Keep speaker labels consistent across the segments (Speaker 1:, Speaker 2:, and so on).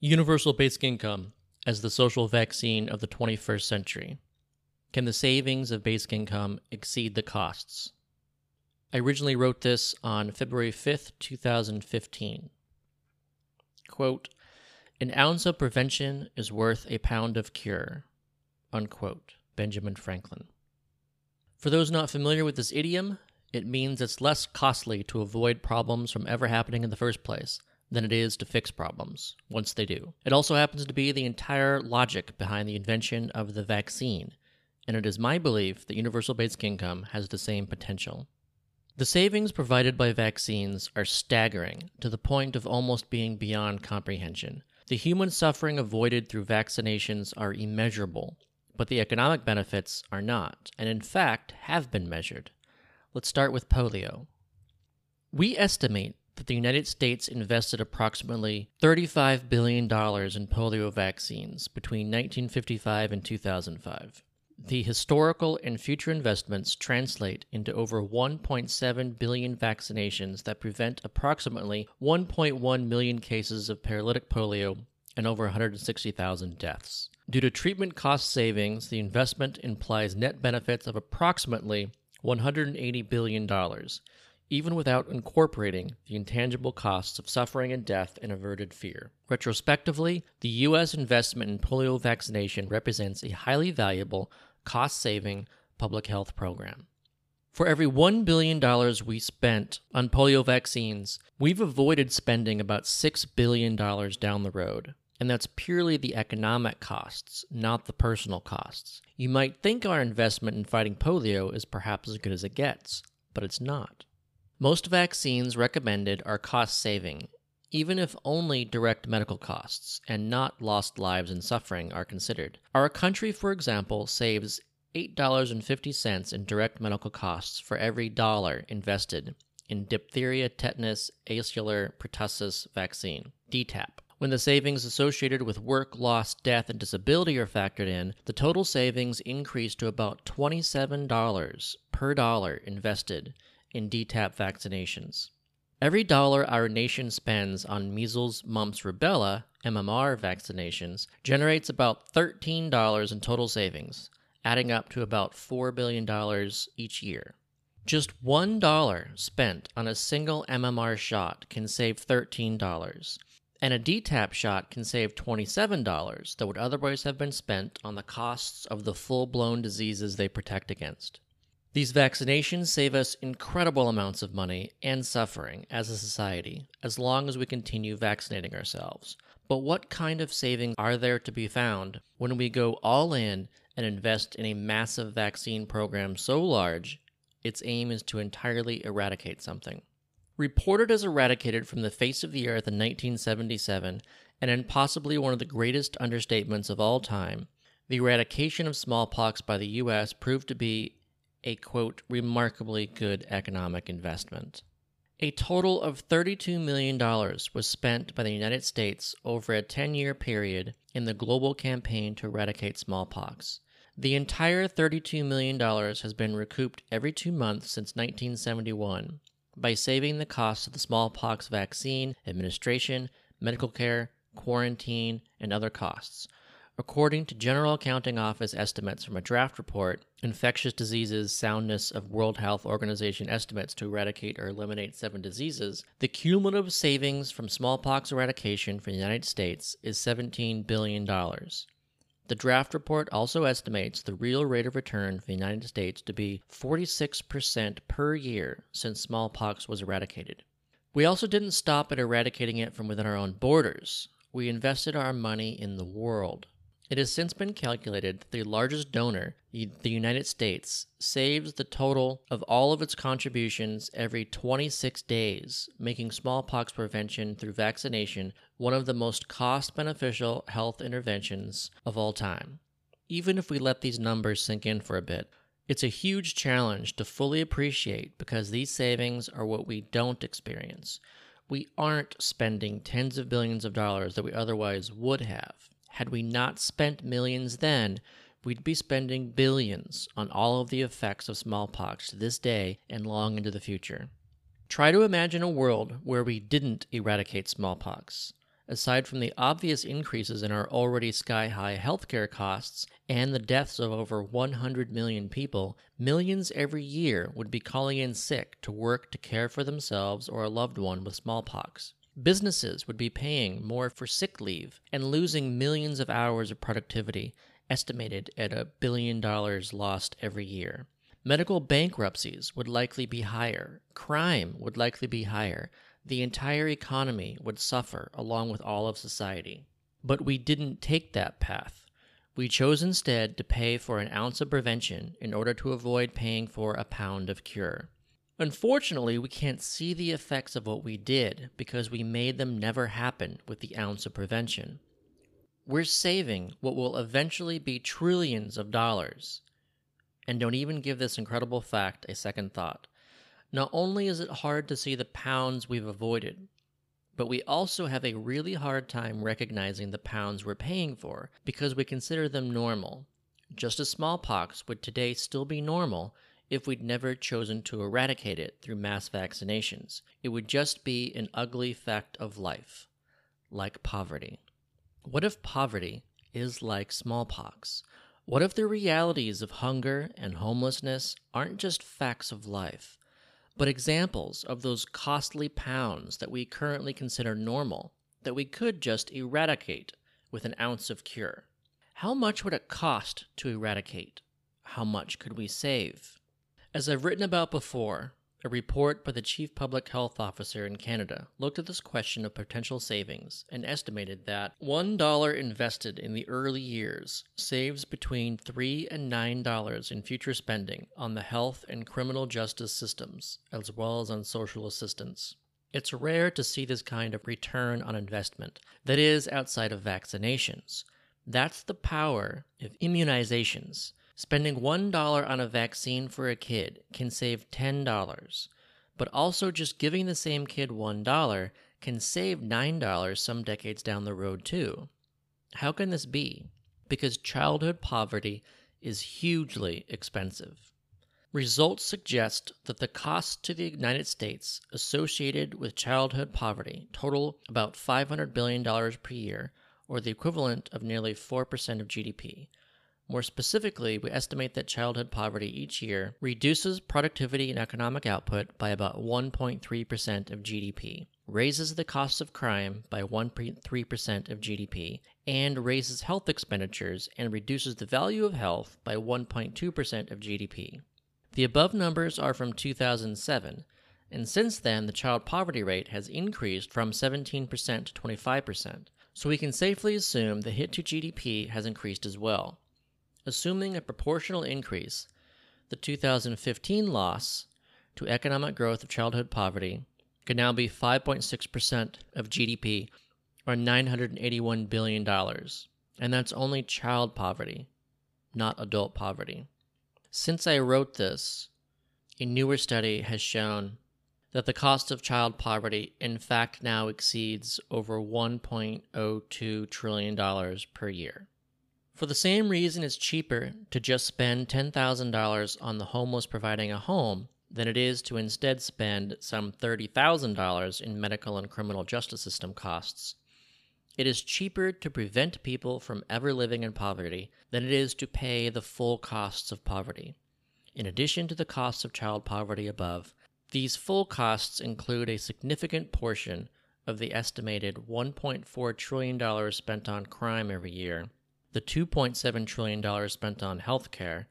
Speaker 1: Universal basic income as the social vaccine of the 21st century. Can the savings of basic income exceed the costs? I originally wrote this on February 5th, 2015. Quote, An ounce of prevention is worth a pound of cure. Unquote. Benjamin Franklin. For those not familiar with this idiom, it means it's less costly to avoid problems from ever happening in the first place than it is to fix problems once they do. It also happens to be the entire logic behind the invention of the vaccine, and it is my belief that universal basic income has the same potential. The savings provided by vaccines are staggering to the point of almost being beyond comprehension. The human suffering avoided through vaccinations are immeasurable, but the economic benefits are not, and in fact have been measured. Let's start with polio. We estimate that the United States invested approximately $35 billion in polio vaccines between 1955 and 2005. The historical and future investments translate into over 1.7 billion vaccinations that prevent approximately 1.1 million cases of paralytic polio and over 160,000 deaths. Due to treatment cost savings, the investment implies net benefits of approximately $180 billion, even without incorporating the intangible costs of suffering and death and averted fear. Retrospectively, the U.S. investment in polio vaccination represents a highly valuable, cost saving public health program. For every $1 billion we spent on polio vaccines, we've avoided spending about $6 billion down the road. And that's purely the economic costs, not the personal costs. You might think our investment in fighting polio is perhaps as good as it gets, but it's not. Most vaccines recommended are cost saving, even if only direct medical costs and not lost lives and suffering are considered. Our country, for example, saves $8.50 in direct medical costs for every dollar invested in diphtheria, tetanus, acellular pertussis vaccine, DTaP. When the savings associated with work, loss, death, and disability are factored in, the total savings increase to about $27 per dollar invested in DTaP vaccinations. Every dollar our nation spends on measles, mumps, rubella, MMR vaccinations generates about $13 in total savings, adding up to about $4 billion each year. Just $1 spent on a single MMR shot can save $13, and a DTaP shot can save $27 that would otherwise have been spent on the costs of the full blown diseases they protect against. These vaccinations save us incredible amounts of money and suffering as a society as long as we continue vaccinating ourselves. But what kind of savings are there to be found when we go all in and invest in a massive vaccine program so large its aim is to entirely eradicate something? Reported as eradicated from the face of the earth in 1977, and in possibly one of the greatest understatements of all time, the eradication of smallpox by the U.S. proved to be a quote, remarkably good economic investment. A total of $32 million was spent by the United States over a 10 year period in the global campaign to eradicate smallpox. The entire $32 million has been recouped every two months since 1971 by saving the cost of the smallpox vaccine, administration, medical care, quarantine, and other costs, According to General Accounting Office estimates from a draft report, Infectious Diseases Soundness of World Health Organization estimates to eradicate or eliminate seven diseases, the cumulative savings from smallpox eradication for the United States is $17 billion. The draft report also estimates the real rate of return for the United States to be 46% per year since smallpox was eradicated. We also didn't stop at eradicating it from within our own borders. We invested our money in the world. It has since been calculated that the largest donor, the United States, saves the total of all of its contributions every 26 days, making smallpox prevention through vaccination one of the most cost beneficial health interventions of all time. Even if we let these numbers sink in for a bit, it's a huge challenge to fully appreciate because these savings are what we don't experience. We aren't spending tens of billions of dollars that we otherwise would have. Had we not spent millions then, we'd be spending billions on all of the effects of smallpox to this day and long into the future. Try to imagine a world where we didn't eradicate smallpox. aside from the obvious increases in our already sky high healthcare costs and the deaths of over 100 million people, millions every year would be calling in sick to work to care for themselves or a loved one with smallpox. Businesses would be paying more for sick leave and losing millions of hours of productivity, estimated at a billion dollars lost every year. Medical bankruptcies would likely be higher. Crime would likely be higher the entire economy would suffer along with all of society. But we didn't take that path. We chose instead to pay for an ounce of prevention in order to avoid paying for a pound of cure. Unfortunately, we can't see the effects of what we did because we made them never happen with the ounce of prevention. We're saving what will eventually be trillions of dollars. And don't even give this incredible fact a second thought. Not only is it hard to see the pounds we've avoided, but we also have a really hard time recognizing the pounds we're paying for because we consider them normal. Just as smallpox would today still be normal if we'd never chosen to eradicate it through mass vaccinations. It would just be an ugly fact of life, like poverty. What if poverty is like smallpox? What if the realities of hunger and homelessness aren't just facts of life? but examples of those costly pounds that we currently consider normal that we could just eradicate with an ounce of cure. How much would it cost to eradicate? How much could we save? As I've written about before, a report by the Chief Public Health Officer in Canada looked at this question of potential savings and estimated that $1 invested in the early years saves between 3 and $9 in future spending on the health and criminal justice systems, as well as on social assistance. It's rare to see this kind of return on investment, that is, outside of vaccinations. That's the power of immunizations Spending $1 on a vaccine for a kid can save $10, but also just giving the same kid $1 can save $9 some decades down the road, too. How can this be? Because childhood poverty is hugely expensive. Results suggest that the costs to the United States associated with childhood poverty total about $500 billion per year, or the equivalent of nearly 4% of GDP, more specifically, we estimate that childhood poverty each year reduces productivity and economic output by about 1.3% of GDP, raises the cost of crime by 1.3% of GDP, and raises health expenditures and reduces the value of health by 1.2% of GDP. The above numbers are from 2007, and since then the child poverty rate has increased from 17% to 25%, so we can safely assume the hit to GDP has increased as well. Assuming a proportional increase, the 2015 loss to economic growth of childhood poverty could now be 5.6% of GDP or $981 billion. And that's only child poverty, not adult poverty. Since I wrote this, a newer study has shown that the cost of child poverty in fact now exceeds over $1.02 trillion per year. For the same reason, it's cheaper to just spend $10,000 on the homeless providing a home than it is to instead spend some $30,000 in medical and criminal justice system costs. It is cheaper to prevent people from ever living in poverty than it is to pay the full costs of poverty. In addition to the costs of child poverty above, these full costs include a significant portion of the estimated $1.4 trillion spent on crime every year the $2.7 trillion spent on healthcare,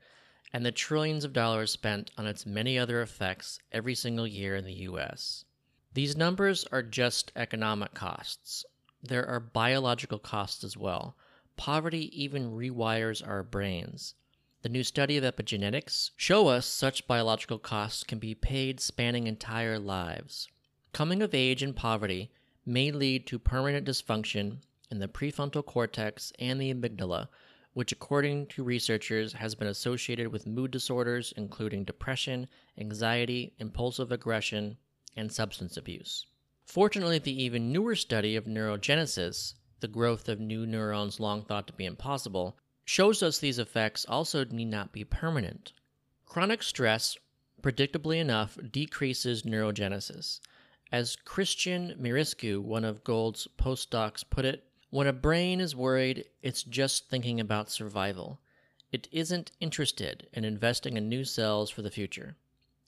Speaker 1: and the trillions of dollars spent on its many other effects every single year in the US. These numbers are just economic costs. There are biological costs as well. Poverty even rewires our brains. The new study of epigenetics show us such biological costs can be paid spanning entire lives. Coming of age in poverty may lead to permanent dysfunction in the prefrontal cortex and the amygdala, which, according to researchers, has been associated with mood disorders including depression, anxiety, impulsive aggression, and substance abuse. Fortunately, the even newer study of neurogenesis, the growth of new neurons long thought to be impossible, shows us these effects also need not be permanent. Chronic stress, predictably enough, decreases neurogenesis, As Christian Mirescu, one of Gould's postdocs, put it, when a brain is worried, it's just thinking about survival. It isn't interested in investing in new cells for the future.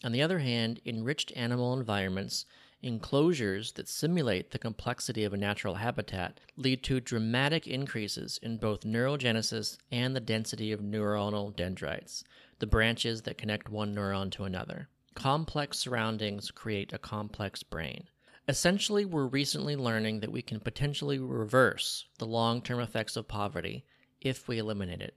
Speaker 1: On the other hand, enriched animal environments, enclosures that simulate the complexity of a natural habitat, lead to dramatic increases in both neurogenesis and the density of neuronal dendrites, the branches that connect one neuron to another. Complex surroundings create a complex brain. Essentially, we're recently learning that we can potentially reverse the long term effects of poverty if we eliminate it.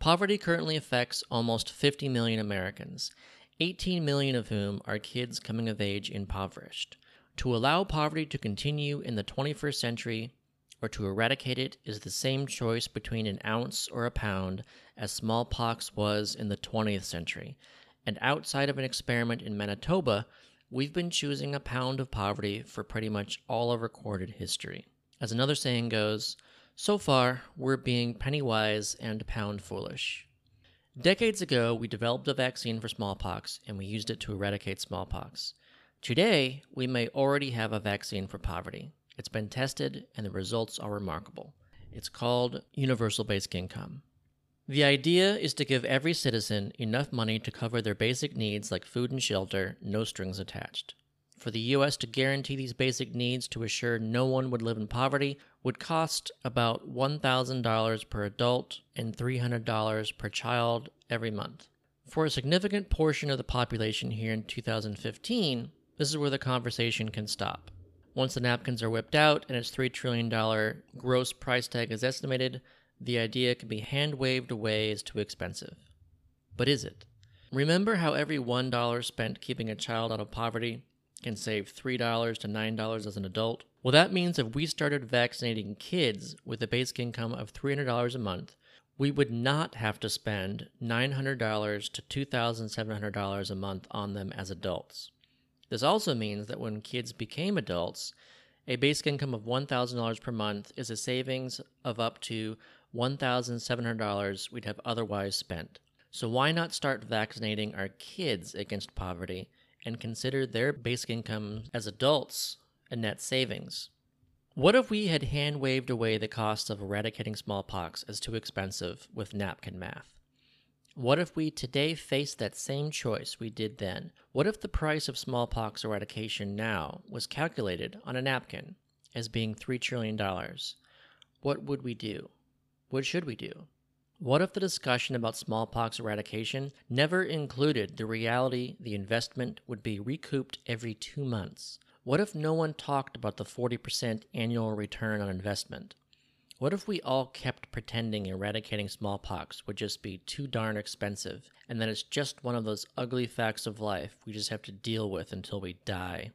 Speaker 1: Poverty currently affects almost 50 million Americans, 18 million of whom are kids coming of age impoverished. To allow poverty to continue in the 21st century or to eradicate it is the same choice between an ounce or a pound as smallpox was in the 20th century. And outside of an experiment in Manitoba, we've been choosing a pound of poverty for pretty much all of recorded history. As another saying goes, so far, we're being penny wise and pound foolish. Decades ago, we developed a vaccine for smallpox and we used it to eradicate smallpox. Today, we may already have a vaccine for poverty. It's been tested and the results are remarkable. It's called Universal Basic Income. The idea is to give every citizen enough money to cover their basic needs like food and shelter, no strings attached. For the U.S. to guarantee these basic needs to assure no one would live in poverty would cost about $1,000 per adult and $300 per child every month. For a significant portion of the population here in 2015, this is where the conversation can stop. Once the napkins are whipped out and its $3 trillion gross price tag is estimated, the idea can be hand waved away as too expensive. But is it? Remember how every $1 spent keeping a child out of poverty can save $3 to $9 as an adult? Well, that means if we started vaccinating kids with a basic income of $300 a month, we would not have to spend $900 to $2,700 a month on them as adults. This also means that when kids became adults, a basic income of $1,000 per month is a savings of up to $1,700 we'd have otherwise spent. So, why not start vaccinating our kids against poverty and consider their basic income as adults a net savings. What if we had hand waved away the cost of eradicating smallpox as too expensive with napkin math? What if we today faced that same choice we did then? What if the price of smallpox eradication now was calculated on a napkin as being $3 trillion? What would we do? What should we do? What if the discussion about smallpox eradication never included the reality the investment would be recouped every two months? What if no one talked about the 40% annual return on investment? What if we all kept pretending eradicating smallpox would just be too darn expensive and that it's just one of those ugly facts of life we just have to deal with until we die?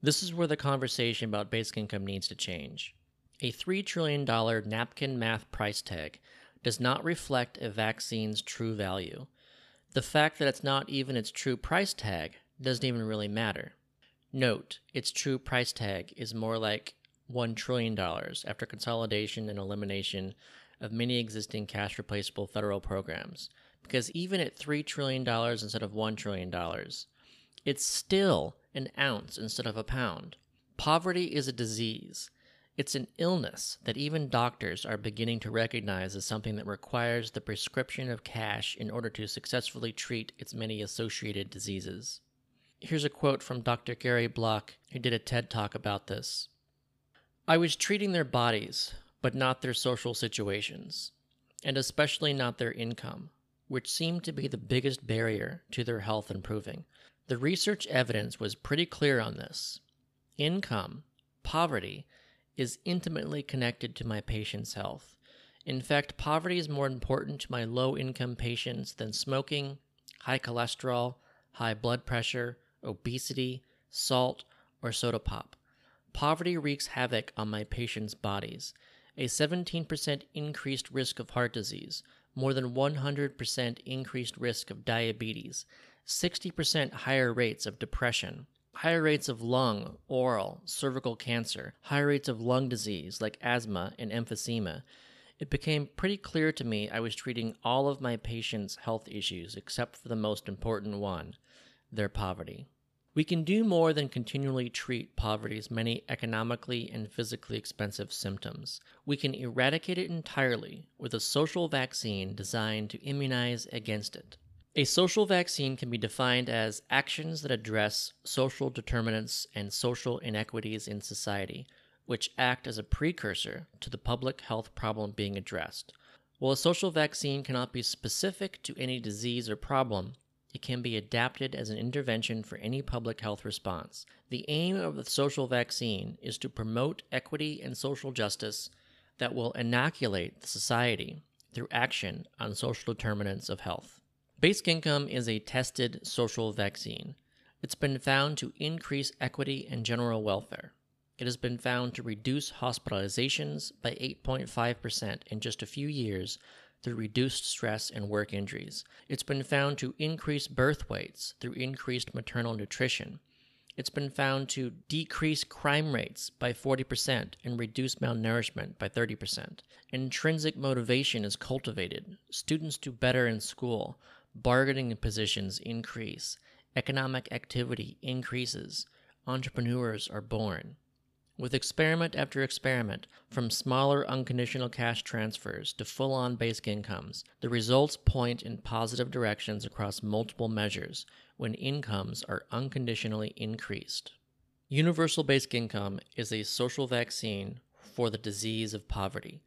Speaker 1: This is where the conversation about basic income needs to change. A $3 trillion napkin math price tag does not reflect a vaccine's true value. The fact that it's not even its true price tag doesn't even really matter. Note, its true price tag is more like $1 trillion after consolidation and elimination of many existing cash replaceable federal programs. Because even at $3 trillion instead of $1 trillion, it's still an ounce instead of a pound. Poverty is a disease, it's an illness that even doctors are beginning to recognize as something that requires the prescription of cash in order to successfully treat its many associated diseases. Here's a quote from Dr. Gary Block, who did a TED talk about this. I was treating their bodies, but not their social situations, and especially not their income, which seemed to be the biggest barrier to their health improving. The research evidence was pretty clear on this. Income, poverty, is intimately connected to my patient's health. In fact, poverty is more important to my low income patients than smoking, high cholesterol, high blood pressure, obesity, salt, or soda pop. Poverty wreaks havoc on my patients' bodies. A 17% increased risk of heart disease, more than 100% increased risk of diabetes, 60% higher rates of depression, higher rates of lung, oral, cervical cancer, higher rates of lung disease like asthma and emphysema. It became pretty clear to me I was treating all of my patients' health issues except for the most important one their poverty. We can do more than continually treat poverty's many economically and physically expensive symptoms. We can eradicate it entirely with a social vaccine designed to immunize against it. A social vaccine can be defined as actions that address social determinants and social inequities in society, which act as a precursor to the public health problem being addressed. While a social vaccine cannot be specific to any disease or problem, it can be adapted as an intervention for any public health response. The aim of the social vaccine is to promote equity and social justice that will inoculate the society through action on social determinants of health. Basic income is a tested social vaccine. It's been found to increase equity and general welfare. It has been found to reduce hospitalizations by 8.5% in just a few years through reduced stress and work injuries. It's been found to increase birth weights through increased maternal nutrition. It's been found to decrease crime rates by 40% and reduce malnourishment by 30%. Intrinsic motivation is cultivated. Students do better in school. Bargaining positions increase. Economic activity increases. Entrepreneurs are born. With experiment after experiment, from smaller unconditional cash transfers to full on basic incomes, the results point in positive directions across multiple measures when incomes are unconditionally increased. Universal basic income is a social vaccine for the disease of poverty.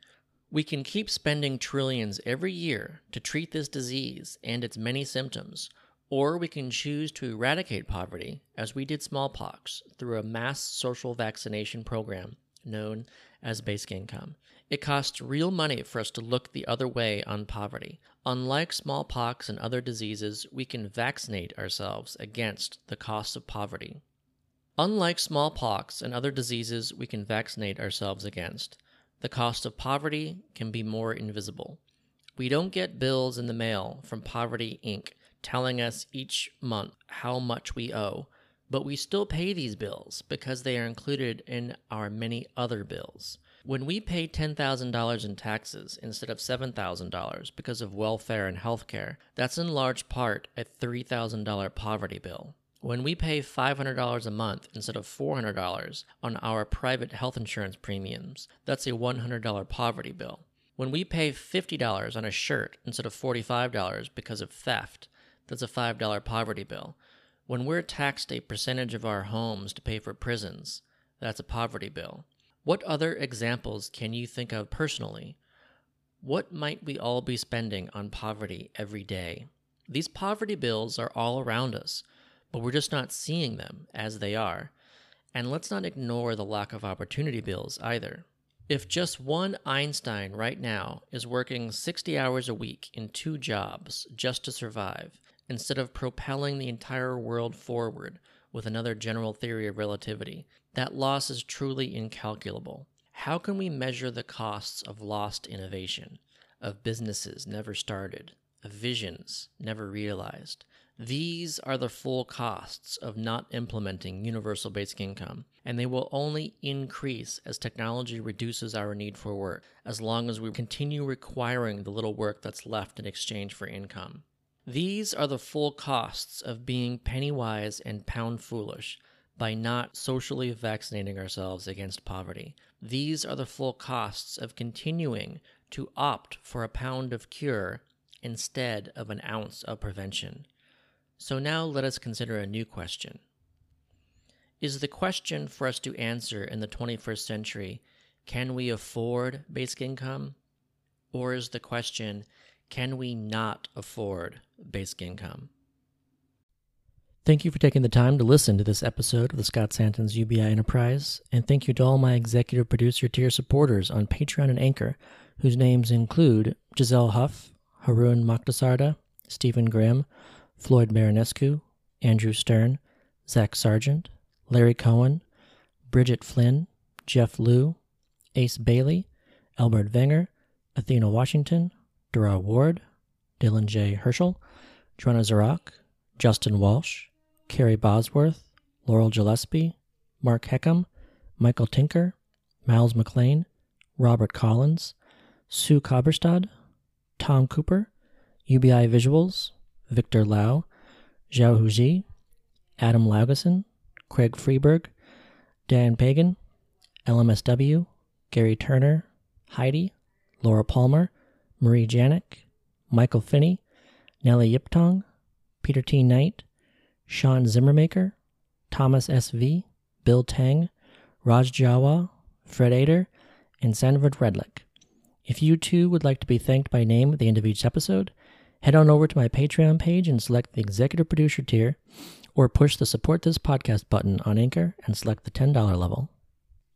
Speaker 1: We can keep spending trillions every year to treat this disease and its many symptoms, or we can choose to eradicate poverty, as we did smallpox, through a mass social vaccination program known as basic income. It costs real money for us to look the other way on poverty. Unlike smallpox and other diseases, we can vaccinate ourselves against the cost of poverty. Unlike smallpox and other diseases we can vaccinate ourselves against, the cost of poverty can be more invisible. We don't get bills in the mail from Poverty Inc telling us each month how much we owe, but we still pay these bills because they are included in our many other bills. When we pay $10,000 in taxes instead of $7,000 because of welfare and health care, that's in large part a $3,000 poverty bill. When we pay $500 a month instead of $400 on our private health insurance premiums, that's a $100 poverty bill. When we pay $50 on a shirt instead of $45 because of theft, that's a $5 poverty bill. When we're taxed a percentage of our homes to pay for prisons, that's a poverty bill. What other examples can you think of personally? What might we all be spending on poverty every day? These poverty bills are all around us, but we're just not seeing them as they are. And let's not ignore the lack of opportunity bills either. If just one Einstein right now is working 60 hours a week in two jobs just to survive, instead of propelling the entire world forward with another general theory of relativity. That loss is truly incalculable. How can we measure the costs of lost innovation, of businesses never started, of visions never realized? These are the full costs of not implementing universal basic income, and they will only increase as technology reduces our need for work, as long as we continue requiring the little work that's left in exchange for income. These are the full costs of being penny wise and pound foolish by not socially vaccinating ourselves against poverty. These are the full costs of continuing to opt for a pound of cure instead of an ounce of prevention. So now let us consider a new question. Is the question for us to answer in the 21st century can we afford basic income? Or is the question can we not afford basic income? Thank you for taking the time to listen to this episode of the Scott Santens UBI Enterprise, and thank you to all my executive producer tier supporters on Patreon and Anchor, whose names include Gisele Huff, Haroon Mokhtarzada, Stephen Grimm, Floyd Marinescu, Andrew Stern, Zach Sargent, Larry Cohen, Bridget Flynn, Jeff Liu, Ace Bailey, Albert Wenger, Athena Washington, Dara Ward, Dylan J. Hirsch-Shell, Joanna Zarak, Justin Walsh, Carrie Bosworth, Laurel Gillespie, Mark Heckham, Michael Tinker, Miles McLean, Robert Collins, Sue Coberstad, Tom Cooper, UBI Visuals, Victor Lau, Zhao Huji, Adam Laugeson, Craig Freeberg, Dan Pagan, LMSW, Gary Turner, Heidi, Laura Palmer, Marie Janik, Michael Finney, Nellie Yiptong, Peter T. Knight, Sean Zimmermaker, Thomas S.V., Bill Tang, Raj Jawa, Fred Ader, and Sanford Redlick. If you too would like to be thanked by name at the end of each episode, head on over to my Patreon page and select the executive producer tier, or push the support this podcast button on Anchor and select the $10 level.